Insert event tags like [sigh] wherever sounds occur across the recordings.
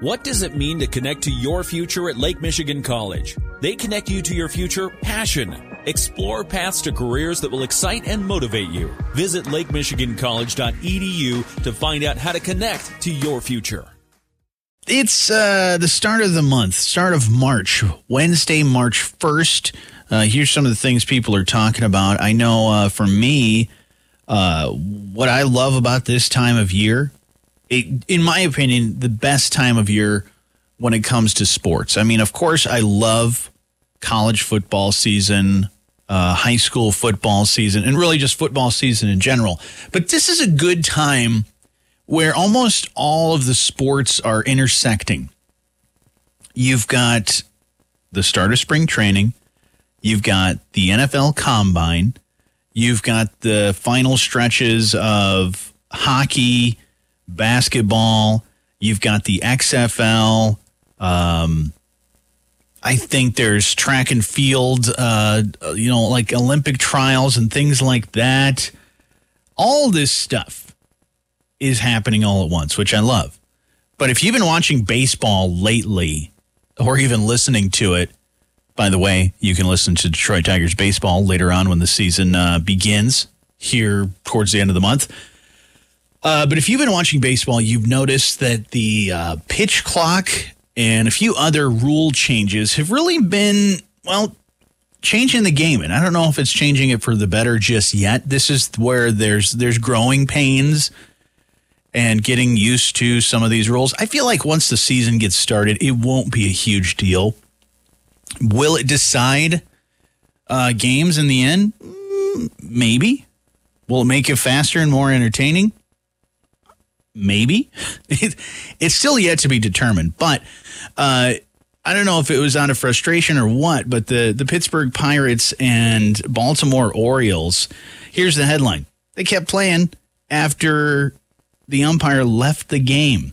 What does it mean to connect to your future at Lake Michigan College? They connect you to your future passion. Explore paths to careers that will excite and motivate you. Visit lakemichigancollege.edu to find out how to connect to your future. It's uh, the start of the month, start of March, Wednesday, March 1st. Uh, here's some of the things people are talking about. I know uh, for me, uh, what I love about this time of year, it, in my opinion, the best time of year when it comes to sports. I mean, of course, I love college football season, uh, high school football season, and really just football season in general. But this is a good time where almost all of the sports are intersecting. You've got the start of spring training, you've got the NFL combine, you've got the final stretches of hockey, basketball, you've got the XFL. Um, I think there's track and field, uh, you know, like Olympic trials and things like that. All this stuff is happening all at once, which I love. But if you've been watching baseball lately or even listening to it, by the way, you can listen to Detroit Tigers baseball later on when the season uh, begins here towards the end of the month. Uh, but if you've been watching baseball, you've noticed that the uh, pitch clock and a few other rule changes have really been, well, changing the game. And I don't know if it's changing it for the better just yet. This is where there's there's growing pains and getting used to some of these rules. I feel like once the season gets started, it won't be a huge deal. Will it decide uh, games in the end? Mm, maybe. Will it make it faster and more entertaining? Maybe. [laughs] It's still yet to be determined. But uh, I don't know if it was out of frustration or what, but the, the Pittsburgh Pirates and Baltimore Orioles, here's the headline. They kept playing after the umpire left the game.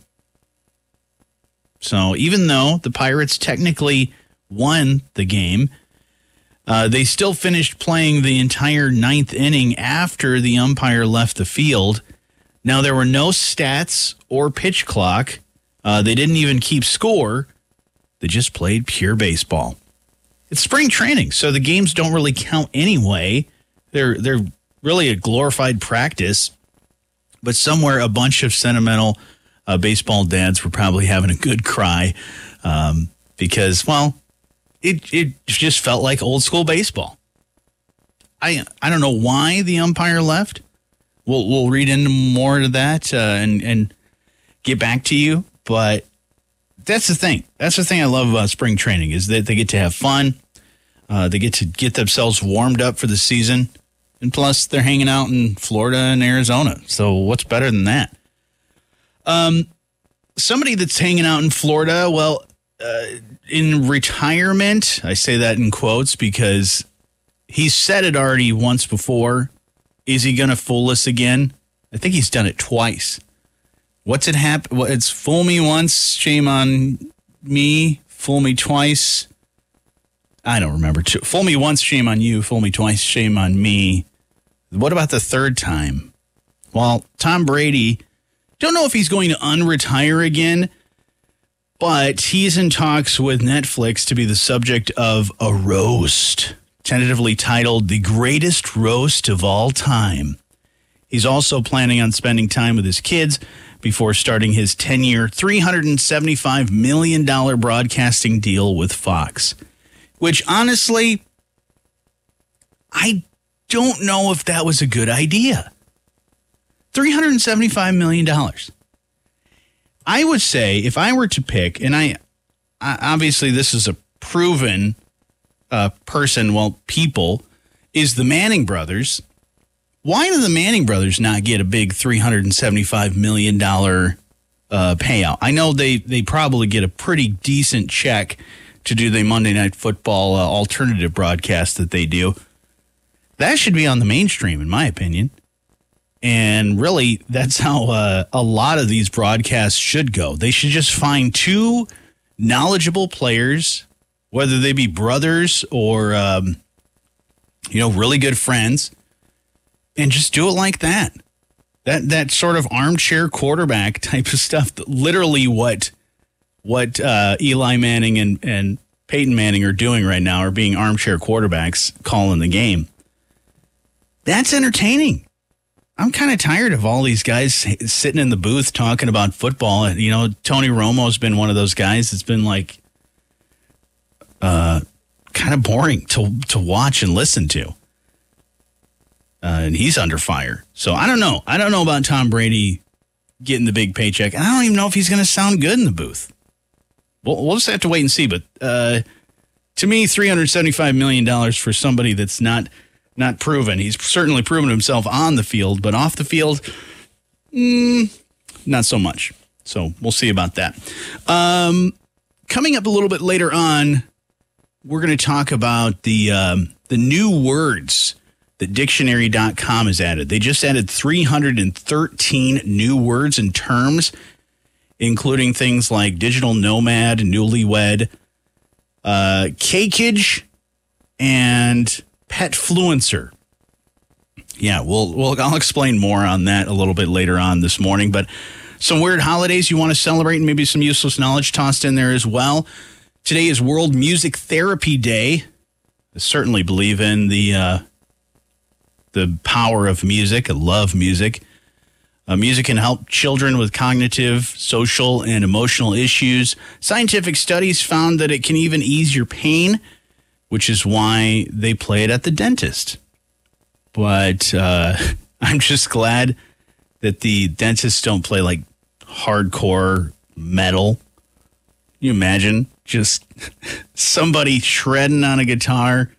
So even though the Pirates technically won the game, uh, they still finished playing the entire ninth inning after the umpire left the field. Now, there were no stats or pitch clock. Uh, they didn't even keep score. They just played pure baseball. It's spring training, so the games don't really count anyway. They're they're really a glorified practice but somewhere a bunch of sentimental uh, baseball dads were probably having a good cry um, because, well, it it just felt like old school baseball. I I don't know why the umpire left. We'll we'll read into more of that uh, and and get back to you. But that's the thing. That's the thing I love about spring training is that they get to have fun. Uh, they get to get themselves warmed up for the season. And plus, they're hanging out in Florida and Arizona. So, what's better than that? Um, somebody that's hanging out in Florida, well, uh, in retirement, I say that in quotes because he said it already once before. Is he going to fool us again? I think he's done it twice. What's it happen? Well, it's fool me once, shame on me. Fool me twice. I don't remember. Fool me once, shame on you. Fool me twice, shame on me. What about the third time? Well, Tom Brady, don't know if he's going to unretire again, but he's in talks with Netflix to be the subject of a roast, tentatively titled The Greatest Roast of All Time. He's also planning on spending time with his kids before starting his 10 year, $375 million broadcasting deal with Fox, which honestly, I don't know if that was a good idea. $375 million. I would say if I were to pick, and I, I obviously this is a proven uh, person, well, people, is the Manning brothers. Why do the Manning brothers not get a big $375 million uh, payout? I know they, they probably get a pretty decent check to do the Monday Night Football uh, alternative broadcast that they do. That should be on the mainstream, in my opinion. And really, that's how uh, a lot of these broadcasts should go. They should just find two knowledgeable players, whether they be brothers or, um, you know, really good friends, and just do it like that. That that sort of armchair quarterback [laughs] type of stuff. Literally, what what uh, Eli Manning and, and Peyton Manning are doing right now are being armchair quarterbacks calling the game. That's entertaining. I'm kind of tired of all these guys sitting in the booth talking about football. You know, Tony Romo's been one of those guys that's been like uh, kind of boring to to watch and listen to. Uh, and he's under fire. So I don't know. I don't know about Tom Brady getting the big paycheck. And I don't even know if he's going to sound good in the booth. We'll, we'll just have to wait and see. But uh, to me, $375 million for somebody that's not not proven. He's certainly proven himself on the field, but off the field, mm, not so much. So we'll see about that. Um, coming up a little bit later on, we're going to talk about the um, the new words that dictionary.com has added. They just added 313 new words and terms, including things like digital nomad, newlywed, uh, cakeage, and pet fluencer. Yeah, we'll, we'll I'll explain more on that a little bit later on this morning, but some weird holidays you want to celebrate and maybe some useless knowledge tossed in there as well. Today is World Music Therapy Day. I certainly believe in the uh, the power of music. I love music. Uh, music can help children with cognitive, social, and emotional issues. Scientific studies found that it can even ease your pain, which is why they play it at the dentist. But uh, [laughs] I'm just glad that the dentists don't play like hardcore metal. Can you imagine just [laughs] somebody shredding on a guitar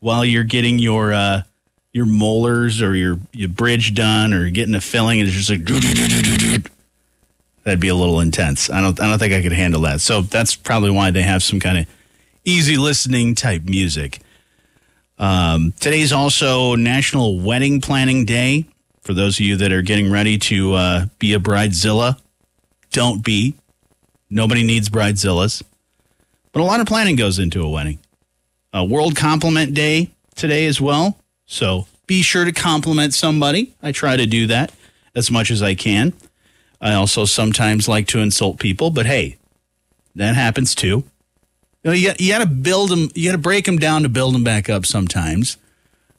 while you're getting your uh, your molars or your your bridge done or getting a filling and it's just like [laughs] that'd be a little intense. I don't I don't think I could handle that. So that's probably why they have some kind of easy listening type music. Um, today's also National Wedding Planning Day. For those of you that are getting ready to uh, be a bridezilla, don't be. Nobody needs bridezillas. But a lot of planning goes into a wedding. Uh, World Compliment Day today as well. So be sure to compliment somebody. I try to do that as much as I can. I also sometimes like to insult people, but hey, that happens too. You know, you, you got to build them, you got to break them down to build them back up sometimes.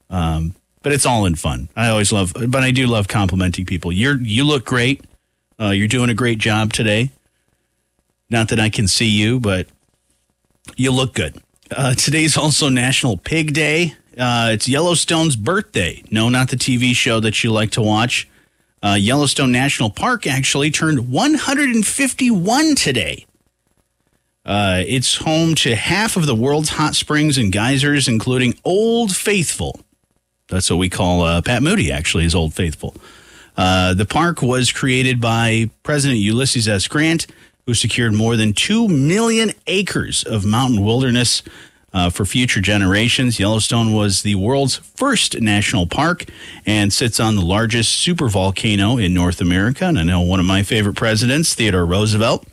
Um, but it's all in fun. I always love, but I do love complimenting people. You're, you look great. Uh, you're doing a great job today. Not that I can see you, but you look good. Uh, today's also National Pig Day. Uh, it's Yellowstone's birthday. No, not the TV show that you like to watch. Uh, Yellowstone National Park actually turned 151 today. Uh, it's home to half of the world's hot springs and geysers, including Old Faithful. That's what we call uh, Pat Moody, actually, is Old Faithful. Uh, the park was created by President Ulysses S. Grant who secured more than 2 million acres of mountain wilderness uh, for future generations. Yellowstone was the world's first national park and sits on the largest supervolcano in North America. And I know one of my favorite presidents, Theodore Roosevelt,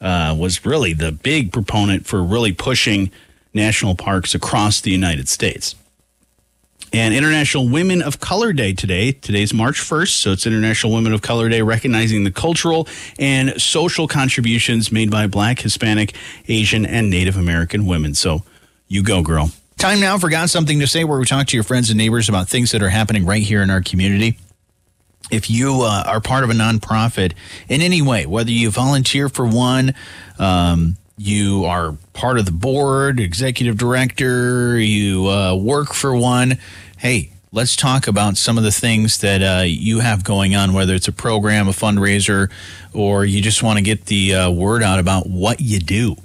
uh, was really the big proponent for really pushing national parks across the United States and International Women of Color Day today. Today's March 1st, so it's International Women of Color Day, recognizing the cultural and social contributions made by Black, Hispanic, Asian, and Native American women. So you go, girl. Time now for Got Something to Say, where we talk to your friends and neighbors about things that are happening right here in our community. If you uh, are part of a nonprofit in any way, whether you volunteer for one, um, you are part of the board, executive director, you uh, work for one. Hey, let's talk about some of the things that uh, you have going on, whether it's a program, a fundraiser, or you just want to get the uh, word out about what you do.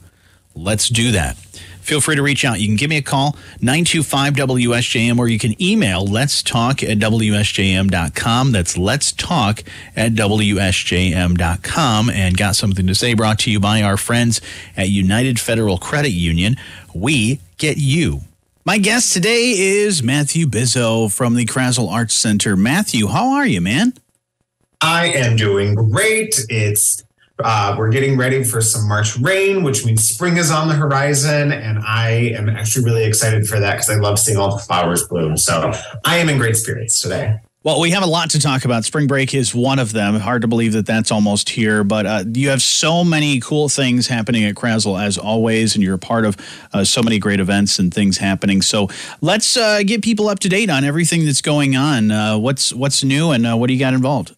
Let's do that feel free to reach out. You can give me a call, 925 WSJM, or you can email let's talk at WSJM.com. That's let's talk at WSJM.com. And got something to say brought to you by our friends at United Federal Credit Union. We get you. My guest today is Matthew Bizzo from the Krasl Arts Center. Matthew, how are you, man? I am doing great. It's uh, we're getting ready for some March rain, which means spring is on the horizon. And I am actually really excited for that because I love seeing all the flowers bloom. So I am in great spirits today. Well, we have a lot to talk about. Spring break is one of them. Hard to believe that that's almost here, but uh, you have so many cool things happening at Krasl as always, and you're a part of uh, so many great events and things happening. So let's uh, get people up to date on everything that's going on. Uh, what's what's new, and uh, what do you got involved?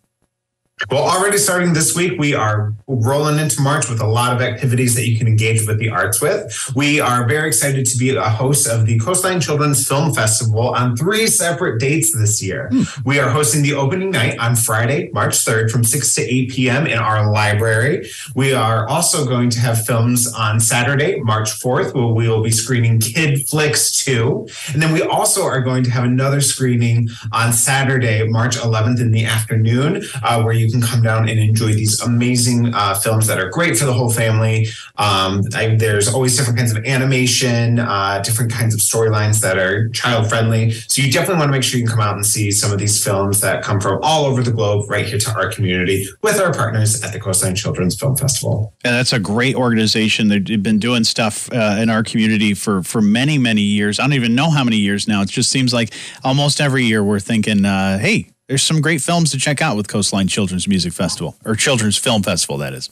Well, already starting this week, we are rolling into March with a lot of activities that you can engage with the arts with. We are very excited to be a host of the Coastline Children's Film Festival on three separate dates this year. Hmm. We are hosting the opening night on Friday, March 3rd from 6 to 8 p.m. in our library. We are also going to have films on Saturday, March 4th, where we will be screening Kid Flicks 2. And then we also are going to have another screening on Saturday, March 11th in the afternoon, uh, where you can come down and enjoy these amazing uh, films that are great for the whole family. Um, I, there's always different kinds of animation, uh, different kinds of storylines that are child friendly. So you definitely want to make sure you can come out and see some of these films that come from all over the globe right here to our community with our partners at the Coastline Children's Film Festival. And that's a great organization. They've been doing stuff uh, in our community for for many many years. I don't even know how many years now. It just seems like almost every year we're thinking, uh, hey there's some great films to check out with Coastline Children's Music Festival or Children's Film Festival. That is.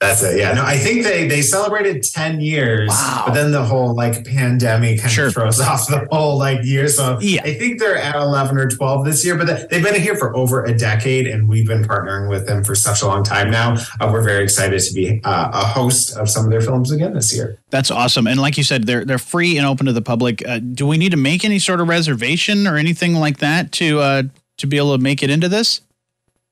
That's it. Yeah. No, I think they they celebrated 10 years, wow. but then the whole like pandemic kind sure. of throws [laughs] off the whole like year. So yeah. I think they're at 11 or 12 this year, but they've been here for over a decade and we've been partnering with them for such a long time now. Uh, we're very excited to be uh, a host of some of their films again this year. That's awesome. And like you said, they're they're free and open to the public. Uh, do we need to make any sort of reservation or anything like that to uh, to be able to make it into this?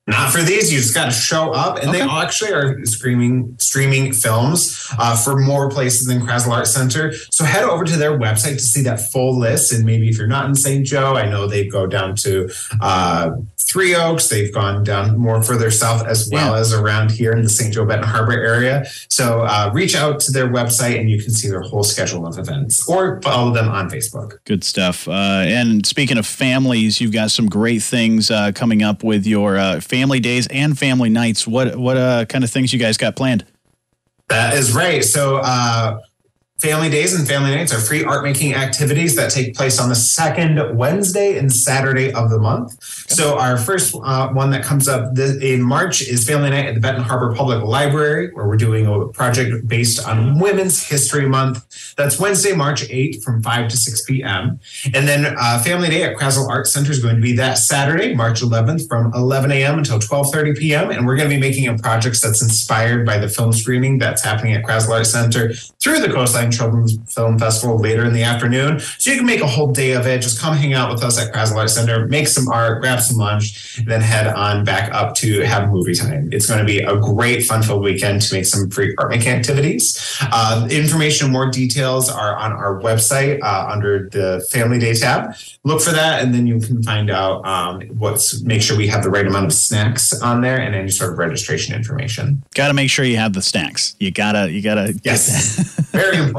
Not for these. You just got to show up, and okay. they actually are streaming streaming films uh, for more places than Krasl Art Center. So head over to their website to see that full list. And maybe if you're not in St. Joe, I know they go down to uh, Three Oaks. They've gone down more further south as well yeah. as around here in the St. Joe Benton Harbor area. So uh, reach out to their website and you can see their whole schedule of events or follow them on Facebook. Good stuff. Uh, and speaking of families, you've got some great things uh, coming up with your uh, family days and family nights. What what uh, kind of things you guys got planned? That is right. So uh, Family Days and Family Nights are free art making activities that take place on the second Wednesday and Saturday of the month. Okay. So, our first uh, one that comes up this, in March is Family Night at the Benton Harbor Public Library, where we're doing a project based on Women's History Month. That's Wednesday, March 8th from 5 to 6 p.m. And then uh, Family Day at Krasl Art Center is going to be that Saturday, March 11th from 11 a.m. until 12.30 p.m. And we're going to be making a project that's inspired by the film screening that's happening at Krasl Art Center through the Coastline Children's Film Festival later in the afternoon. So you can make a whole day of it. Just come hang out with us at Krasl Art Center, make some art, grab some lunch, then head on back up to have movie time. It's going to be a great, fun-filled weekend to make some free art making activities. Uh, information, more details are on our website uh, under the Family Day tab. Look for that, and then you can find out um, what's. Make sure we have the right amount of snacks on there and any sort of registration information. Got to make sure you have the snacks. You gotta, you gotta. Yes. [laughs] Very important.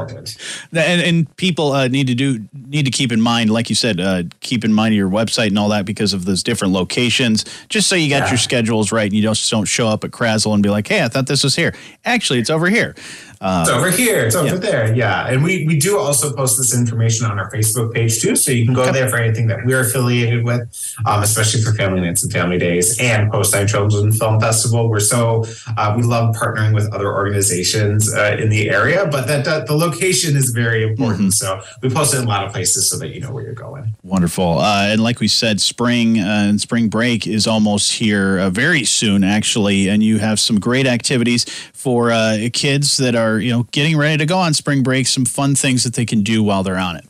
And, and people uh, need to do need to keep in mind, like you said, uh, keep in mind your website and all that because of those different locations. Just so you got yeah. your schedules right, and you just don't show up at Krasl and be like, "Hey, I thought this was here." Actually, it's over here. Um, it's over here. It's over yeah. there. Yeah. And we, we do also post this information on our Facebook page too. So you can go there for anything that we're affiliated with, um, especially for family nights and family days and Coastline Children's Film Festival. We're so, uh, we love partnering with other organizations uh, in the area, but that, that, the location is very important. Mm-hmm. So we post it in a lot of places so that you know where you're going. Wonderful. Uh, and like we said, spring uh, and spring break is almost here uh, very soon, actually. And you have some great activities for uh, kids that are are you know getting ready to go on spring break, some fun things that they can do while they're on it.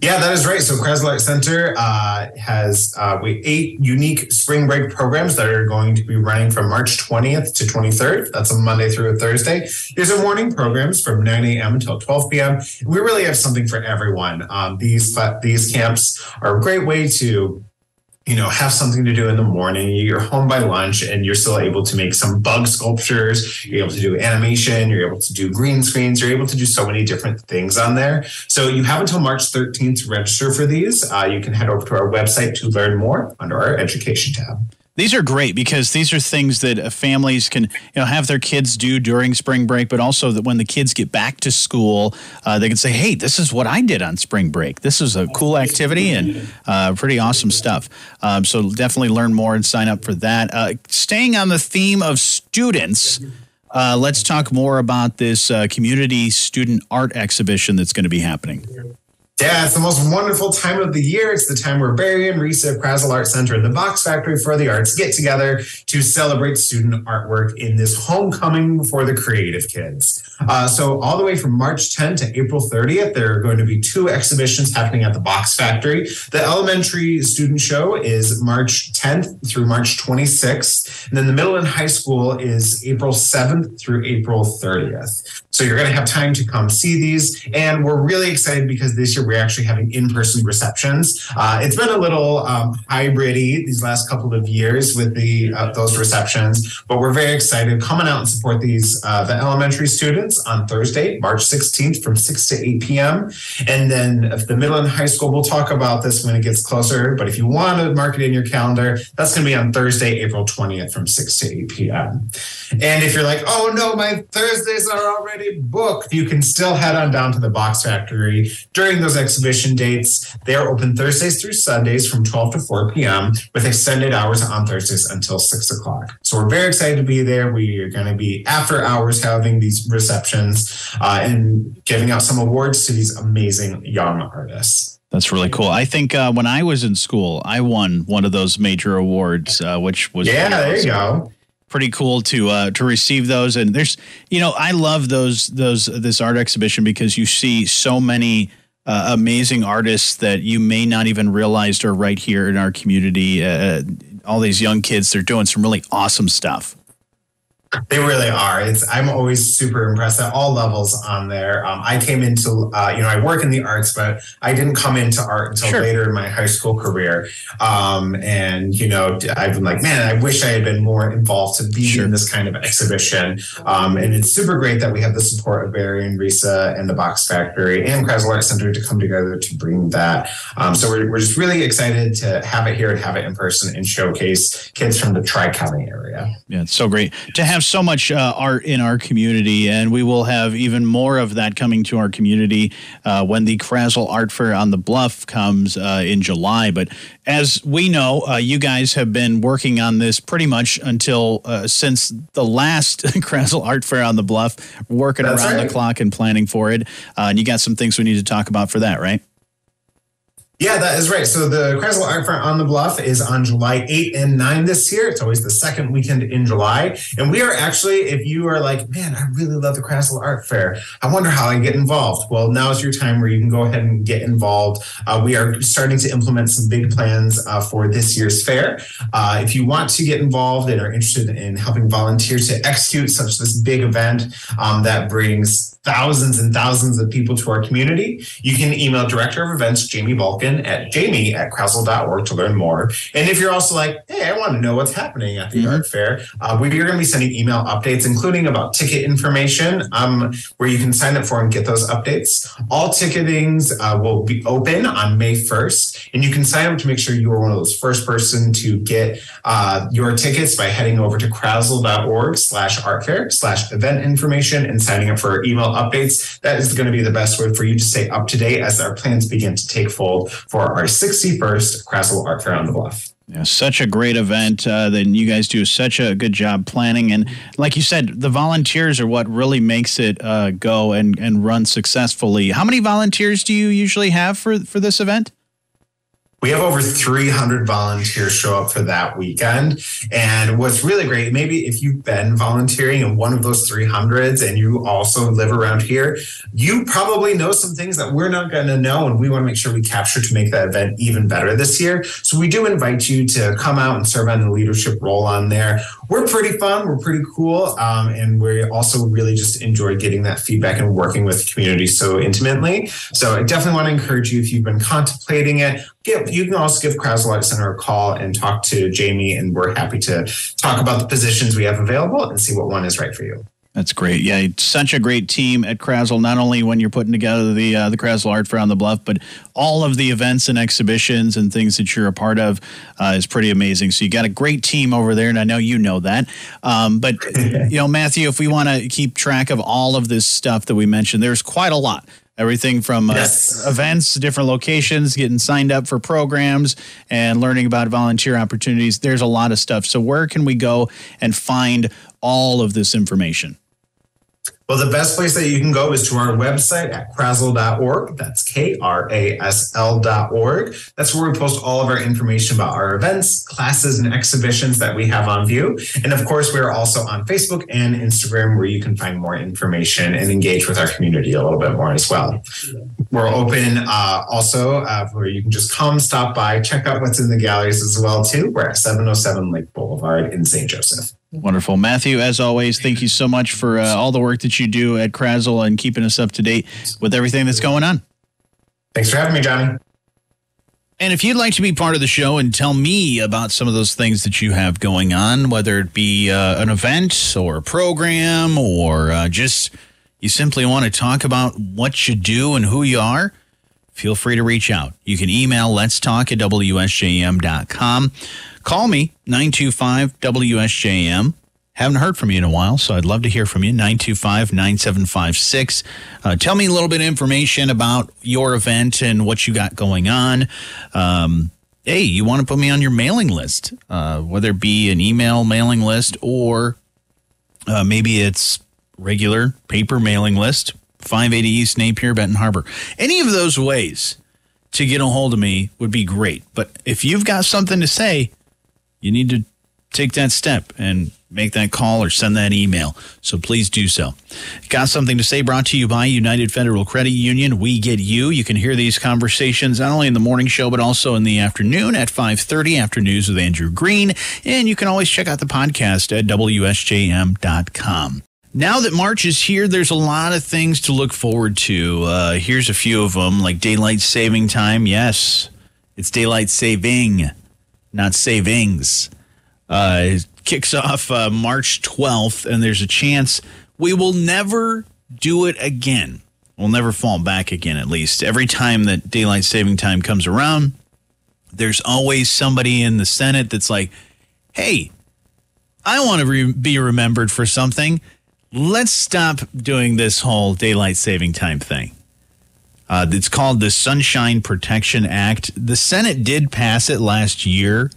Yeah, that is right. So Art Center uh, has uh, we eight unique spring break programs that are going to be running from March 20th to 23rd. That's a Monday through a Thursday. These are morning programs from 9 a.m. until 12 p.m. We really have something for everyone. Um, these these camps are a great way to you know, have something to do in the morning. You're home by lunch and you're still able to make some bug sculptures. You're able to do animation. You're able to do green screens. You're able to do so many different things on there. So you have until March 13th to register for these. Uh, you can head over to our website to learn more under our education tab. These are great because these are things that uh, families can, you know, have their kids do during spring break, but also that when the kids get back to school, uh, they can say, "Hey, this is what I did on spring break. This is a cool activity and uh, pretty awesome stuff." Um, so definitely learn more and sign up for that. Uh, staying on the theme of students. Uh, let's talk more about this uh, community student art exhibition that's going to be happening. Yeah, it's the most wonderful time of the year. It's the time where Berrien RESA, Krasl Art Center, and the Box Factory for the Arts get together to celebrate student artwork in this homecoming for the creative kids. Uh, so, all the way from March 10 to April 30th, there are going to be two exhibitions happening at the Box Factory. The elementary student show is March 10th through March 26th, and then the middle and high school is April 7th through April 30th. So you're going to have time to come see these. And we're really excited because this year we're actually having in person receptions. Uh, it's been a little um, hybridy these last couple of years with the uh, those receptions, but we're very excited. Coming out and support these uh, the elementary students on Thursday, March 16th from 6 to 8 p.m. And then if the middle and high school, we'll talk about this when it gets closer. But if you want to mark it in your calendar, that's going to be on Thursday, April 20th from 6 to 8 p.m. And if you're like, oh no, my Thursdays are already book, you can still head on down to the Box Factory during those exhibition dates. They are open Thursdays through Sundays from 12 to 4 p.m. with extended hours on Thursdays until 6 o'clock. So we're very excited to be there. We are going to be after hours having these receptions uh, and giving out some awards to these amazing young artists. That's really cool. I think uh, when I was in school, I won one of those major awards, uh, which was yeah. There you go pretty cool to uh, to receive those. And there's, you know, I love those those this art exhibition because you see so many uh, amazing artists that you may not even realize are right here in our community. Uh, all these young kids, they're doing some really awesome stuff. They really are. It's I'm always super impressed at all levels on there. Um, I came into uh, you know I work in the arts, but I didn't come into art until sure. later in my high school career. Um, and you know I've been like, man, I wish I had been more involved to be sure. in this kind of exhibition. Um, and it's super great that we have the support of Berrien RESA and the Box Factory and Krasl Art Center to come together to bring that. Um, so we're, we're just really excited to have it here and have it in person and showcase kids from the Tri County area. Yeah, it's so great to have so much uh, art in our community, and we will have even more of that coming to our community uh, when the Krasl Art Fair on the Bluff comes uh, in July. But as we know, uh, you guys have been working on this pretty much until uh, since the last [laughs] Krasl Art Fair on the Bluff, working That's around right. the clock and planning for it. Uh, and you got some things we need to talk about for that, right? Yeah, that is right. So the Krasl Art Fair on the Bluff is on July 8 and 9 this year. It's always the second weekend in July. And we are actually, if you are like, man, I really love the Krasl Art Fair. I wonder how I get involved. Well, now is your time where you can go ahead and get involved. Uh, we are starting to implement some big plans uh, for this year's fair. Uh, if you want to get involved and are interested in helping volunteers to execute such this big event um, that brings thousands and thousands of people to our community, you can email Director of Events Jamie Balkin at jamie at krasl.org to learn more. And if you're also like, hey, I want to know what's happening at the mm-hmm. art fair, uh, we are going to be sending email updates, including about ticket information, um, where you can sign up for and get those updates. All ticketings uh, will be open on May 1st, and you can sign up to make sure you are one of those first person to get uh, your tickets by heading over to krasl.org slash art fair slash event information and signing up for email updates. That is going to be the best way for you to stay up to date as our plans begin to take fold for our 61st Krasl Art Fair on the Bluff. Yeah, such a great event uh, that you guys do such a good job planning, and like you said, the volunteers are what really makes it uh, go and, and run successfully. How many volunteers do you usually have for for this event? We have over 300 volunteers show up for that weekend. And what's really great, maybe if you've been volunteering in one of those 300s and you also live around here, you probably know some things that we're not going to know. And we want to make sure we capture to make that event even better this year. So we do invite you to come out and serve on the leadership role on there. We're pretty fun, we're pretty cool. Um, and we also really just enjoy getting that feedback and working with the community so intimately. So I definitely want to encourage you if you've been contemplating it, you can also give Krasl Center a call and talk to Jamie, and we're happy to talk about the positions we have available and see what one is right for you. That's great. Yeah, it's such a great team at Krasl. Not only when you're putting together the uh, the Krasl Art Fair on the Bluff, but all of the events and exhibitions and things that you're a part of uh, is pretty amazing. So you got a great team over there, and I know you know that. Um, but [laughs] you know, Matthew, if we want to keep track of all of this stuff that we mentioned, there's quite a lot. Everything from uh, Yes. events, different locations, getting signed up for programs, and learning about volunteer opportunities. There's a lot of stuff. So where can we go and find all of this information? Well, the best place that you can go is to our website at krasl.org. That's K R A S L.org. That's where we post all of our information about our events, classes, and exhibitions that we have on view. And of course, we are also on Facebook and Instagram where you can find more information and engage with our community a little bit more as well. We're open uh, also uh, where you can just come, stop by, check out what's in the galleries as well too. We're at 707 Lake Boulevard in St. Joseph. Wonderful. Matthew, as always, thank you so much for uh, all the work that you do at Krasl and keeping us up to date with everything that's going on. Thanks for having me, Johnny. And if you'd like to be part of the show and tell me about some of those things that you have going on, whether it be uh, an event or a program or uh, just you simply want to talk about what you do and who you are, feel free to reach out. You can email let's talk at WSJM.com. Call me 925 WSJM. Haven't heard from you in a while, so I'd love to hear from you. 925 9756. Uh, Tell me a little bit of information about your event and what you got going on. Um, hey, you want to put me on your mailing list, uh, whether it be an email mailing list or uh, maybe it's regular paper mailing list, 580 East Napier, Benton Harbor. Any of those ways to get a hold of me would be great. But if you've got something to say, you need to take that step and make that call or send that email. So please do so. Got something to say brought to you by United Federal Credit Union. We get you. You can hear these conversations not only in the morning show but also in the afternoon at 5:30 after news with Andrew Green, and you can always check out the podcast at wsjm.com. Now that March is here, there's a lot of things to look forward to. Uh, here's a few of them, like daylight saving time. Yes, it's daylight saving, not savings. Uh, kicks off uh, March 12th, and there's a chance we will never do it again. We'll never fall back again, at least. Every time that daylight saving time comes around, there's always somebody in the Senate that's like, hey, I want to re- be remembered for something. Let's stop doing this whole daylight saving time thing. Uh, it's called the Sunshine Protection Act. The Senate did pass it last year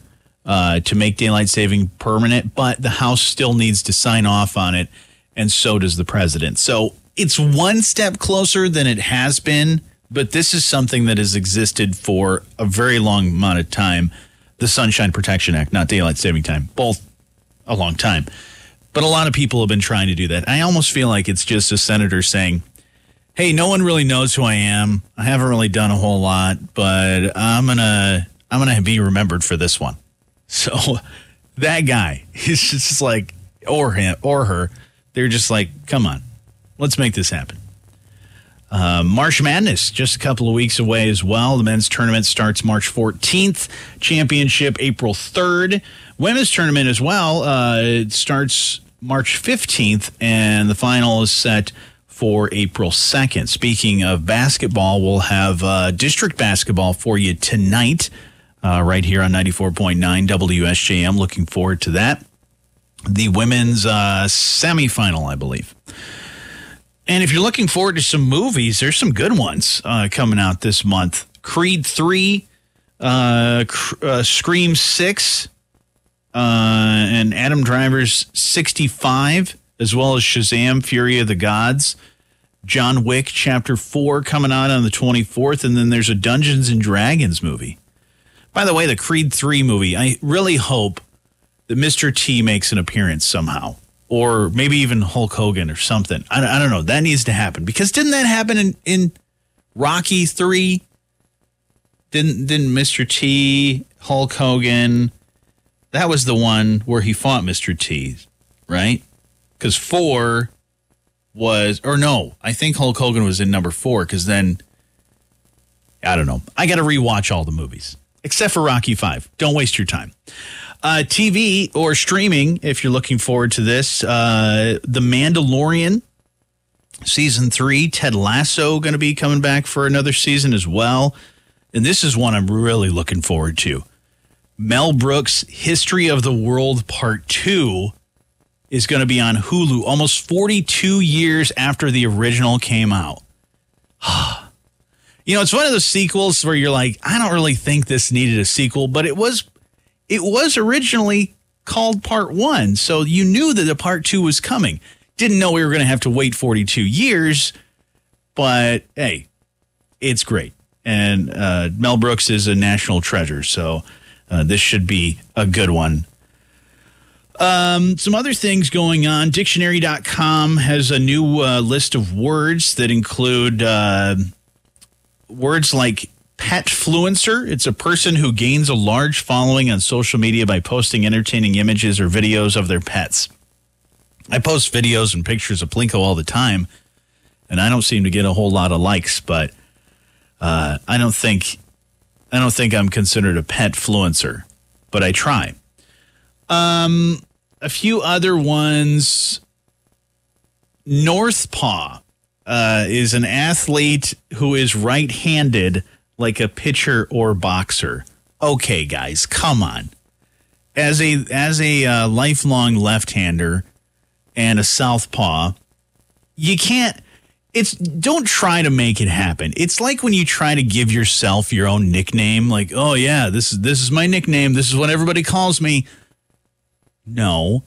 uh, to make daylight saving permanent, but the House still needs to sign off on it, and so does the president. So it's one step closer than it has been, but this is something that has existed for a very long amount of time. The Sunshine Protection Act, not daylight saving time, both a long time. But a lot of people have been trying to do that. I almost feel like it's just a senator saying, "Hey, no one really knows who I am. I haven't really done a whole lot, but I'm to I'm to be remembered for this one." [laughs] So that guy, [laughs] he's just like or him or her, they're just like, "Come on. Let's make this happen." Uh, March Madness, just a couple of weeks away as well. The men's tournament starts March 14th, championship April 3rd. Women's tournament as well, uh, it starts March 15th, and the final is set for April 2nd. Speaking of basketball, we'll have uh, district basketball for you tonight, uh, right here on 94.9 WSJM. Looking forward to that. The women's uh, semifinal, I believe. And if you're looking forward to some movies, there's some good ones uh, coming out this month. Creed 3, uh, uh, Scream 6, uh, and Adam Driver's 65, as well as Shazam Fury of the Gods. John Wick Chapter 4 coming out on the 24th. And then there's a Dungeons and Dragons movie. By the way, the Creed 3 movie, I really hope that Mr. T makes an appearance somehow or maybe even Hulk Hogan or something. I, I don't know. That needs to happen because didn't that happen in, in Rocky three? Didn't didn't Mr. T Hulk Hogan? That was the one where he fought Mr. T, right? Because four was or no, I think Hulk Hogan was in number four because then I don't know. I got to rewatch all the movies except for Rocky Five. Don't waste your time. Uh, TV or streaming, if you're looking forward to this, uh, The Mandalorian season three. Ted Lasso going to be coming back for another season as well. And this is one I'm really looking forward to. Mel Brooks' History of the World Part 2 is going to be on Hulu almost 42 years after the original came out. [sighs] you know, it's one of those sequels where you're like, I don't really think this needed a sequel, but it was it was originally called Part 1, so you knew that the Part 2 was coming. Didn't know we were going to have to wait 42 years, but hey, it's great. And uh, Mel Brooks is a national treasure, so uh, this should be a good one. Um, some other things going on. Dictionary.com has a new uh, list of words that include uh, words like petfluencer. It's a person who gains a large following on social media by posting entertaining images or videos of their pets. I post videos and pictures of Plinko all the time, and I don't seem to get a whole lot of likes, but uh, I don't think I don't think I'm considered a pet fluencer, but I try. Um, a few other ones. Northpaw uh, is an athlete who is right-handed, like a pitcher or boxer. Okay, guys, come on. As a as a uh, lifelong left-hander and a southpaw, you can't it's don't try to make it happen. It's like when you try to give yourself your own nickname, like, oh yeah, this is this is my nickname. This is what everybody calls me. No,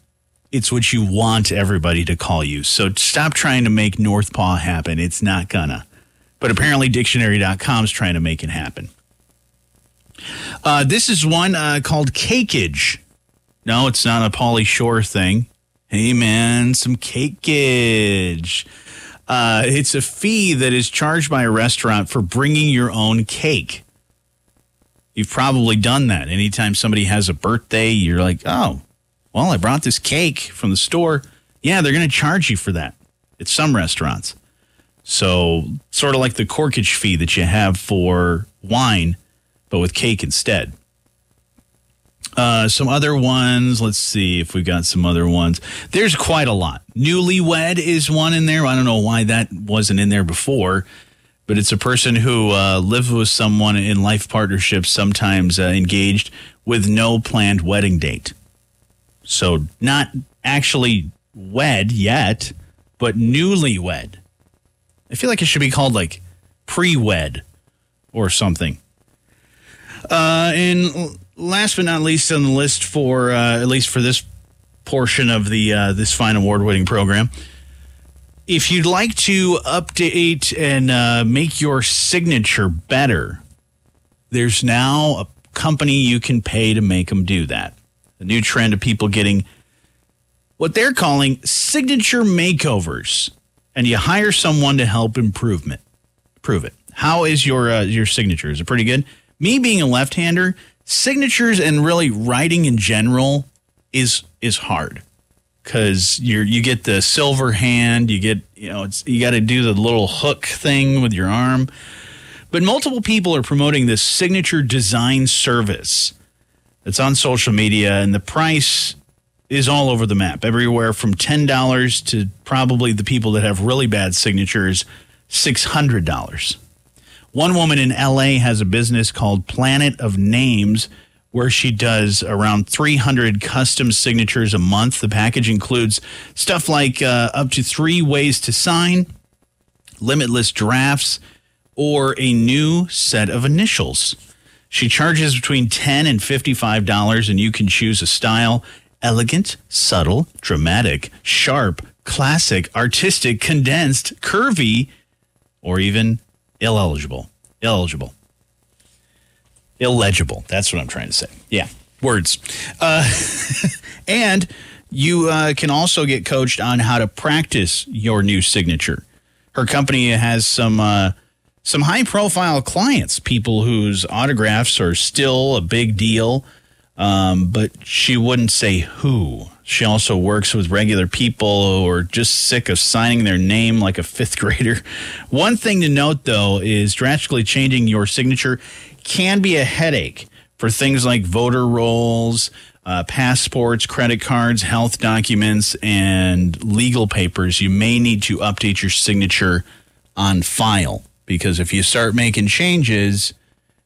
it's what you want everybody to call you. So stop trying to make Northpaw happen. It's not gonna. But apparently, dictionary.com is trying to make it happen. Uh, this is one uh, called cakeage. No, it's not a Pauly Shore thing. Hey man, some cakeage. Uh, it's a fee that is charged by a restaurant for bringing your own cake. You've probably done that. Anytime somebody has a birthday, you're like, oh, well, I brought this cake from the store. Yeah, they're going to charge you for that at some restaurants. So, sort of like the corkage fee that you have for wine, but with cake instead. Uh, some other ones. Let's see if we've got some other ones. There's quite a lot. Newlywed is one in there. I don't know why that wasn't in there before, but it's a person who uh, lives with someone in life partnership, sometimes uh, engaged with no planned wedding date. So not actually wed yet, but newly wed. I feel like it should be called like pre-wed or something. Uh, and last but not least on the list for uh, at least for this portion of the uh, this fine award winning program. If you'd like to update and uh, make your signature better, there's now a company you can pay to make them do that. A new trend of people getting what they're calling signature makeovers, and you hire someone to help improvement. Prove it. How is your uh, your signature? Is it pretty good? Me being a left-hander, signatures and really writing in general is is hard because you you get the silver hand, you get you know it's you got to do the little hook thing with your arm. But multiple people are promoting this signature design service that's on social media, and the price is all over the map, everywhere from ten dollars to probably the people that have really bad signatures, six hundred dollars. One woman in LA has a business called Planet of Names where she does around 300 custom signatures a month. The package includes stuff like uh, up to three ways to sign, limitless drafts, or a new set of initials. She charges between 10 and $55, and you can choose a style elegant, subtle, dramatic, sharp, classic, artistic, condensed, curvy, or even illegible. Illegible. Illegible. That's what I'm trying to say. Yeah, words. Uh, [laughs] and you uh, can also get coached on how to practice your new signature. Her company has some uh, some high profile clients, people whose autographs are still a big deal, um, but she wouldn't say who. She also works with regular people who are just sick of signing their name like a fifth [laughs] grader. One thing to note, though, is drastically changing your signature can be a headache for things like voter rolls, uh, passports, credit cards, health documents, and legal papers, you may need to update your signature on file because if you start making changes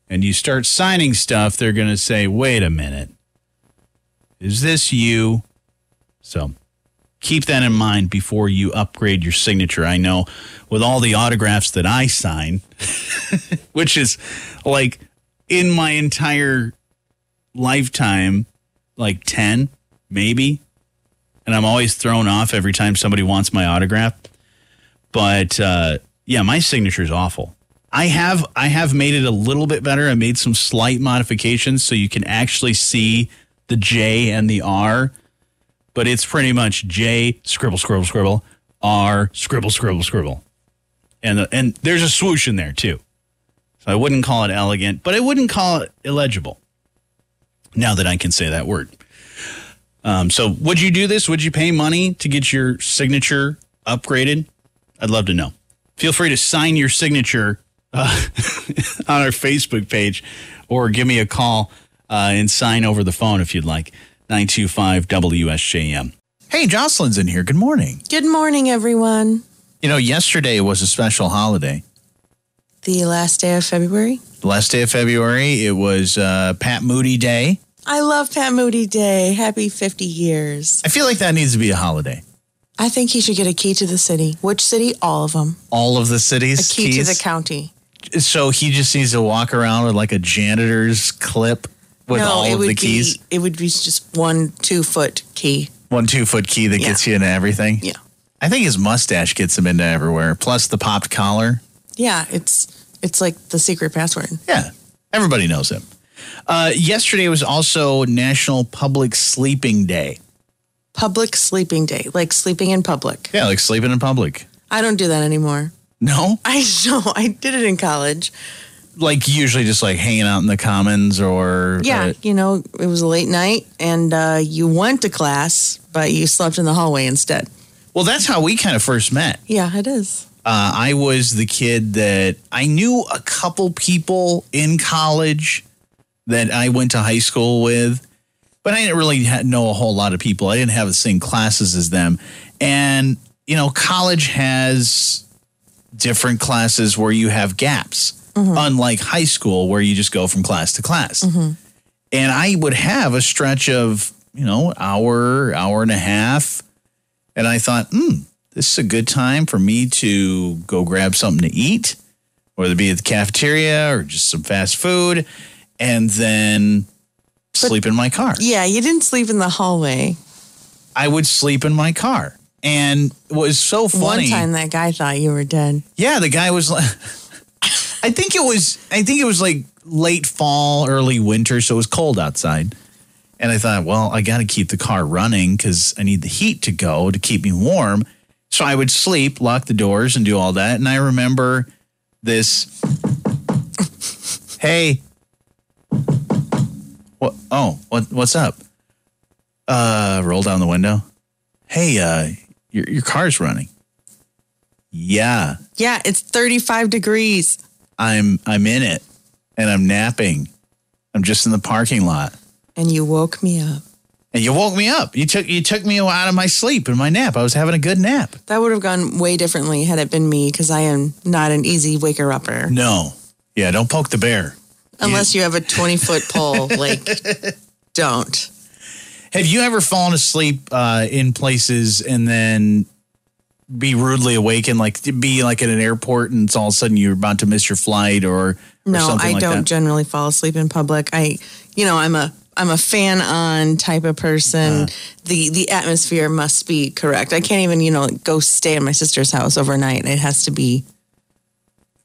and you start signing stuff, they're going to say, wait a minute, is this you? So keep that in mind before you upgrade your signature. I know with all the autographs that I sign, [laughs] which is like in my entire lifetime, like 10, maybe. And I'm always thrown off every time somebody wants my autograph. But uh, yeah, my signature is awful. I have I have made it a little bit better. I made some slight modifications so you can actually see the J and the R, but it's pretty much J scribble scribble scribble R scribble scribble scribble, and the, and there's a swoosh in there too. So I wouldn't call it elegant, but I wouldn't call it illegible. Now that I can say that word. Um, so would you do this? Would you pay money to get your signature upgraded? I'd love to know. Feel free to sign your signature uh, [laughs] on our Facebook page or give me a call uh, and sign over the phone if you'd like. 925 WSJM. Hey, Jocelyne's in here. Good morning. Good morning, everyone. You know, yesterday was a special holiday. The last day of February. The last day of February, it was uh, Pat Moody Day. I love Pat Moody Day. Happy 50 years. I feel like that needs to be a holiday. I think he should get a key to the city. Which city? All of them. All of the cities. A key keys? to the county. So he just needs to walk around with like a janitor's clip with no, all of the keys. Be, it would be just one two foot key. One two foot key that Yeah. gets you into everything. Yeah. I think his mustache gets him into everywhere. Plus the popped collar. Yeah, it's it's like the secret password. Yeah, everybody knows him. Uh, yesterday was also National Public Sleeping Day. Public sleeping day, like sleeping in public. Yeah, like sleeping in public. I don't do that anymore. No, I know. [laughs] I did it in college. like usually just like hanging out in the commons or Yeah, uh, you know, it was a late night and uh, you went to class, but you slept in the hallway instead. well, that's how we kind of first met. Yeah, it is. Uh, I was the kid that I knew a couple people in college that I went to high school with, but I didn't really know a whole lot of people. I didn't have the same classes as them. And, you know, college has different classes where you have gaps, unlike high school where you just go from class to class. And I would have a stretch of, you know, hour, hour and a half. And I thought, hmm, this is a good time for me to go grab something to eat, whether it be at the cafeteria or just some fast food, and then sleep in my car. Yeah, you didn't sleep in the hallway. I would sleep in my car. And it was so funny. One time that guy thought you were dead. Yeah, the guy was like [laughs] I think it was I think it was like late fall, early winter, so it was cold outside. And I thought, well, I got to keep the car running cuz I need the heat to go to keep me warm. So I would sleep, lock the doors and do all that. And I remember this [laughs] Hey. What oh, what what's up? Uh roll down the window. Hey, uh your your car's running. Yeah, Yeah, it's 35 degrees. I'm I'm in it and I'm napping. I'm just in the parking lot. And you woke me up. And you woke me up. You took you took me out of my sleep and my nap. I was having a good nap. That would have gone way differently had it been me because I am not an easy waker upper. No. Yeah, don't poke the bear. Unless you have a 20 foot pole. [laughs] Like, don't. Have you ever fallen asleep uh, in places and then be rudely awakened, like be like at an airport and it's all of a sudden you're about to miss your flight or, or No, something I like don't that? generally fall asleep in public. I, you know, I'm a I'm a fan on type of person. Uh. the the atmosphere must be correct. I can't even, you know, go stay at my sister's house overnight. It has to be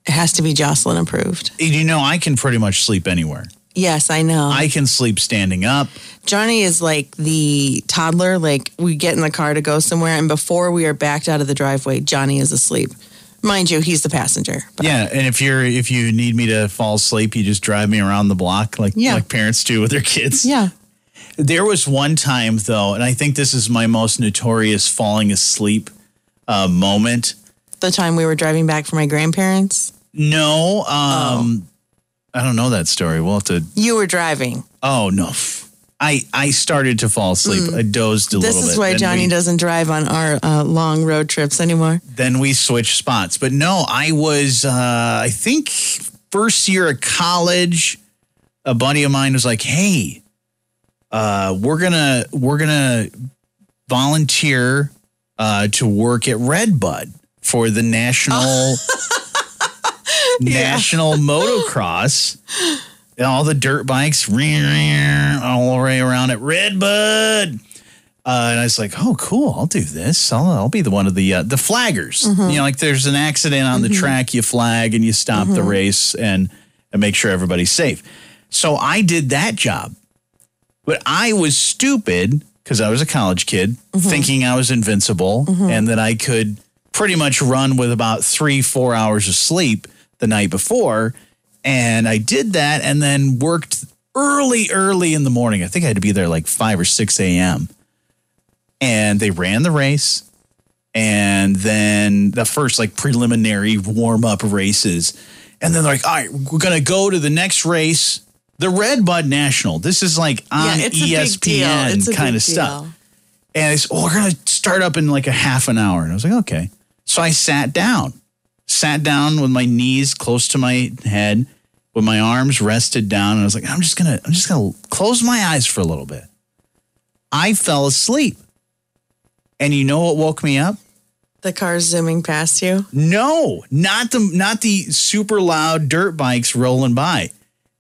it has to be Jocelyne approved. you know, I can pretty much sleep anywhere. Yes, I know. I can sleep standing up. Jonny is like the toddler. Like we get in the car to go somewhere, and before we are backed out of the driveway, Jonny is asleep. Mind you, he's the passenger. But Yeah, and if you're if you need me to fall asleep, you just drive me around the block like Yeah. like parents do with their kids. yeah. There was one time though, and I think this is my most notorious falling asleep uh, moment. The time we were driving back from my grandparents, No, um, I don't know that story. We'll have to. you were driving. Oh no, I I started to fall asleep. I dozed a Mm. This little bit. is why Then Jonny we- doesn't drive on our uh, long road trips anymore. then we switched spots. But no, I was uh, I think first year of college. A buddy of mine was like, "Hey, uh, we're gonna we're gonna volunteer uh, to work at Redbud for the national [laughs] national motocross." And all the dirt bikes all the way around at Redbud. Uh, and I was like, "Oh, cool! I'll do this. I'll, I'll be the one of the uh, the flaggers. You mm-hmm. know, like there's an accident on the mm-hmm. track, you flag and you stop the mm-hmm. race and and make sure everybody's safe. So I did that job, but I was stupid because I was a college kid, thinking I was invincible and that I could pretty much run with about three four hours of sleep the night before. And I did that, and then worked early, early in the morning. I think I had to be there like five or six a.m and they ran the race and then the first like preliminary warm up races. And then they're like all right we're going to go to the next race the RedBud national. This is like on yeah, it's a big deal. espn kind of stuff. And it's oh we're going to start up in like a half an hour. And i was like okay. So i sat down sat down with my knees close to my head with my arms rested down and i was like i'm just going to i'm just to close my eyes for a little bit i fell asleep and you know what woke me up? The car's zooming past you. No, not the not the super loud dirt bikes rolling by.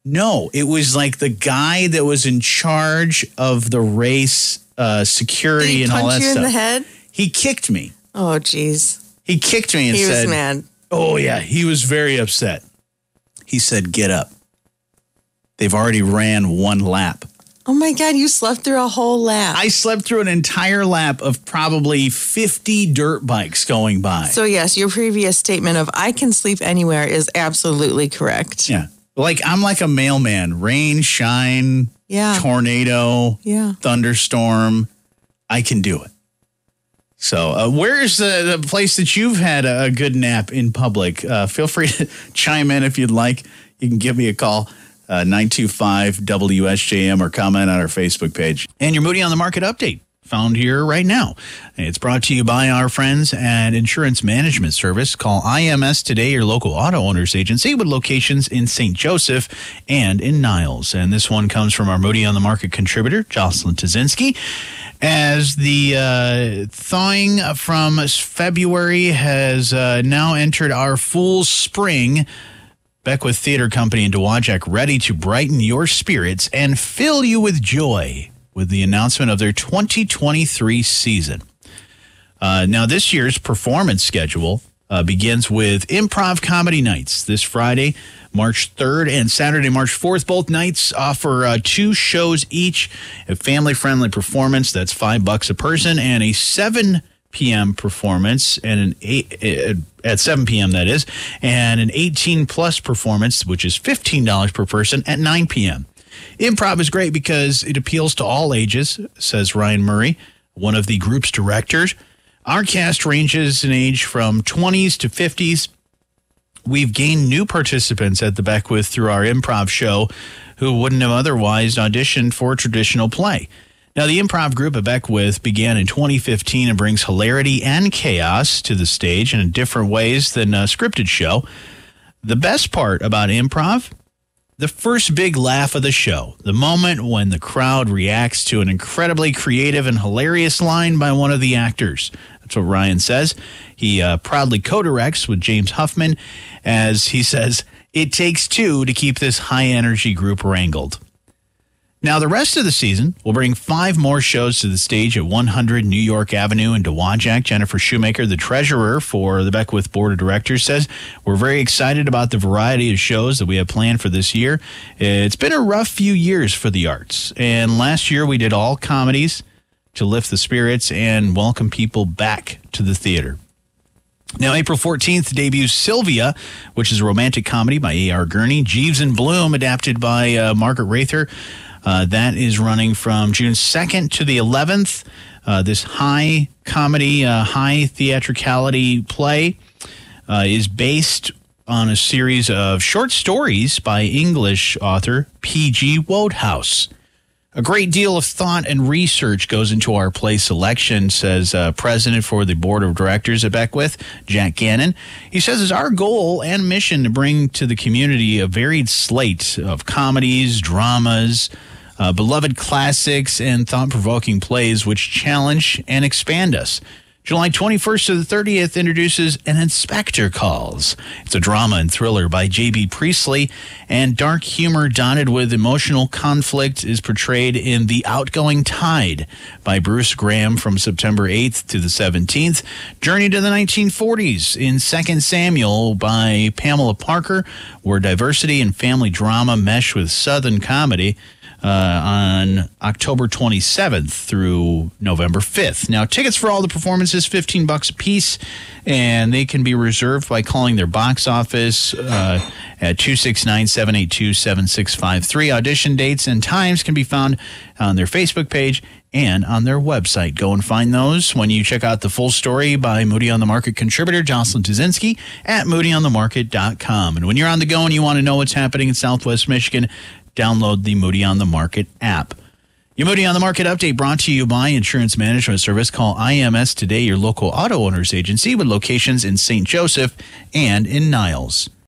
No, it was like the guy that was in charge of the race uh, security he and all that you in the head? He kicked me. Oh, jeez. He kicked me and He said, was mad. "Oh yeah." He was very upset. He said, "Get up." They've already ran one lap. Oh my God, you slept through a whole lap. I slept through an entire lap of probably 50 dirt bikes going by. so, yes, your previous statement of I can sleep anywhere is absolutely correct. Yeah. Like I'm like a mailman. Rain, shine, Yeah. tornado, Yeah. thunderstorm. I can do it. So, uh, where's the, the place that you've had a, a good nap in public? Uh, feel free to [laughs] chime in if you'd like. You can give me a call, uh, 925 WSJM, or comment on our Facebook page. And your Moody on the Market update found here right now. It's brought to you by our friends at Insurance Management Service. Call IMS today, your local auto owners agency with locations in St. Joseph and in Niles. And this one comes from our Moody on the Market contributor, Jocelyne Tazinski. As the uh, thawing from February has uh, now entered our full spring, Beckwith Theater Company in Dowagiac ready to brighten your spirits and fill you with joy with the announcement of their 2023 season. Uh, now, this year's performance schedule uh, begins with improv comedy nights this Friday, March 3rd, and Saturday, March 4th. Both nights offer uh, two shows each, a family friendly performance that's five bucks a person, and a 7 p.m. performance, and an eight uh, at 7 p.m. that is, and an 18 plus performance, which is $15 per person at 9 p.m. Improv is great because it appeals to all ages, says Ryan Murray, one of the group's directors. Our cast ranges in age from 20s to 50s. We've gained new participants at the Beckwith through our improv show who wouldn't have otherwise auditioned for a traditional play. Now, the improv group at Beckwith began in 2015 and brings hilarity and chaos to the stage in different ways than a scripted show. The best part about improv the first big laugh of the show, the moment when the crowd reacts to an incredibly creative and hilarious line by one of the actors. That's what Ryan says. He uh, proudly co directs with James Huffman as he says, It takes two to keep this high energy group wrangled. Now, the rest of the season will bring five more shows to the stage at 100 New York Avenue in Dowagiac. Jennifer Shoemaker, the treasurer for the Beckwith Board of Directors, says we're very excited about the variety of shows that we have planned for this year. It's been a rough few years for the arts, and last year we did all comedies to lift the spirits and welcome people back to the theater. Now, April 14th debuts Sylvia, which is a romantic comedy by A.R. Gurney. Jeeves and Bloom, adapted by uh, Margaret Raether. Uh, that is running from June 2nd to the 11th. Uh, this high comedy, uh, high theatricality play uh, is based on a series of short stories by English author P.G. Wodehouse. A great deal of thought and research goes into our play selection, says uh, President for the Board of Directors at Beckwith, Jack Gannon. He says it's our goal and mission to bring to the community a varied slate of comedies, dramas, uh, beloved classics, and thought provoking plays which challenge and expand us. July 21st to the 30th introduces An Inspector Calls. It's a drama and thriller by J.B. Priestley, and dark humor dotted with emotional conflict is portrayed in The Outgoing Tide by Bruce Graham from September 8th to the 17th. Journey to the 1940s in 2nd Samuel by Pamela Parker, where diversity and family drama mesh with Southern comedy uh, on October 27th through November 5th. Now, tickets for all the performances, 15 bucks a piece, and they can be reserved by calling their box office uh, at 269 782 7653. Audition dates and times can be found on their Facebook page and on their website. Go and find those when you check out the full story by Moody on the Market contributor Jocelyne Tuzinski at moodyonthemarket.com. And when you're on the go and you want to know what's happening in Southwest Michigan, download the Moody on the Market app. Your Moody on the Market update brought to you by Insurance Management Service. Call IMS today, your local auto owners agency with locations in St. Joseph and in Niles.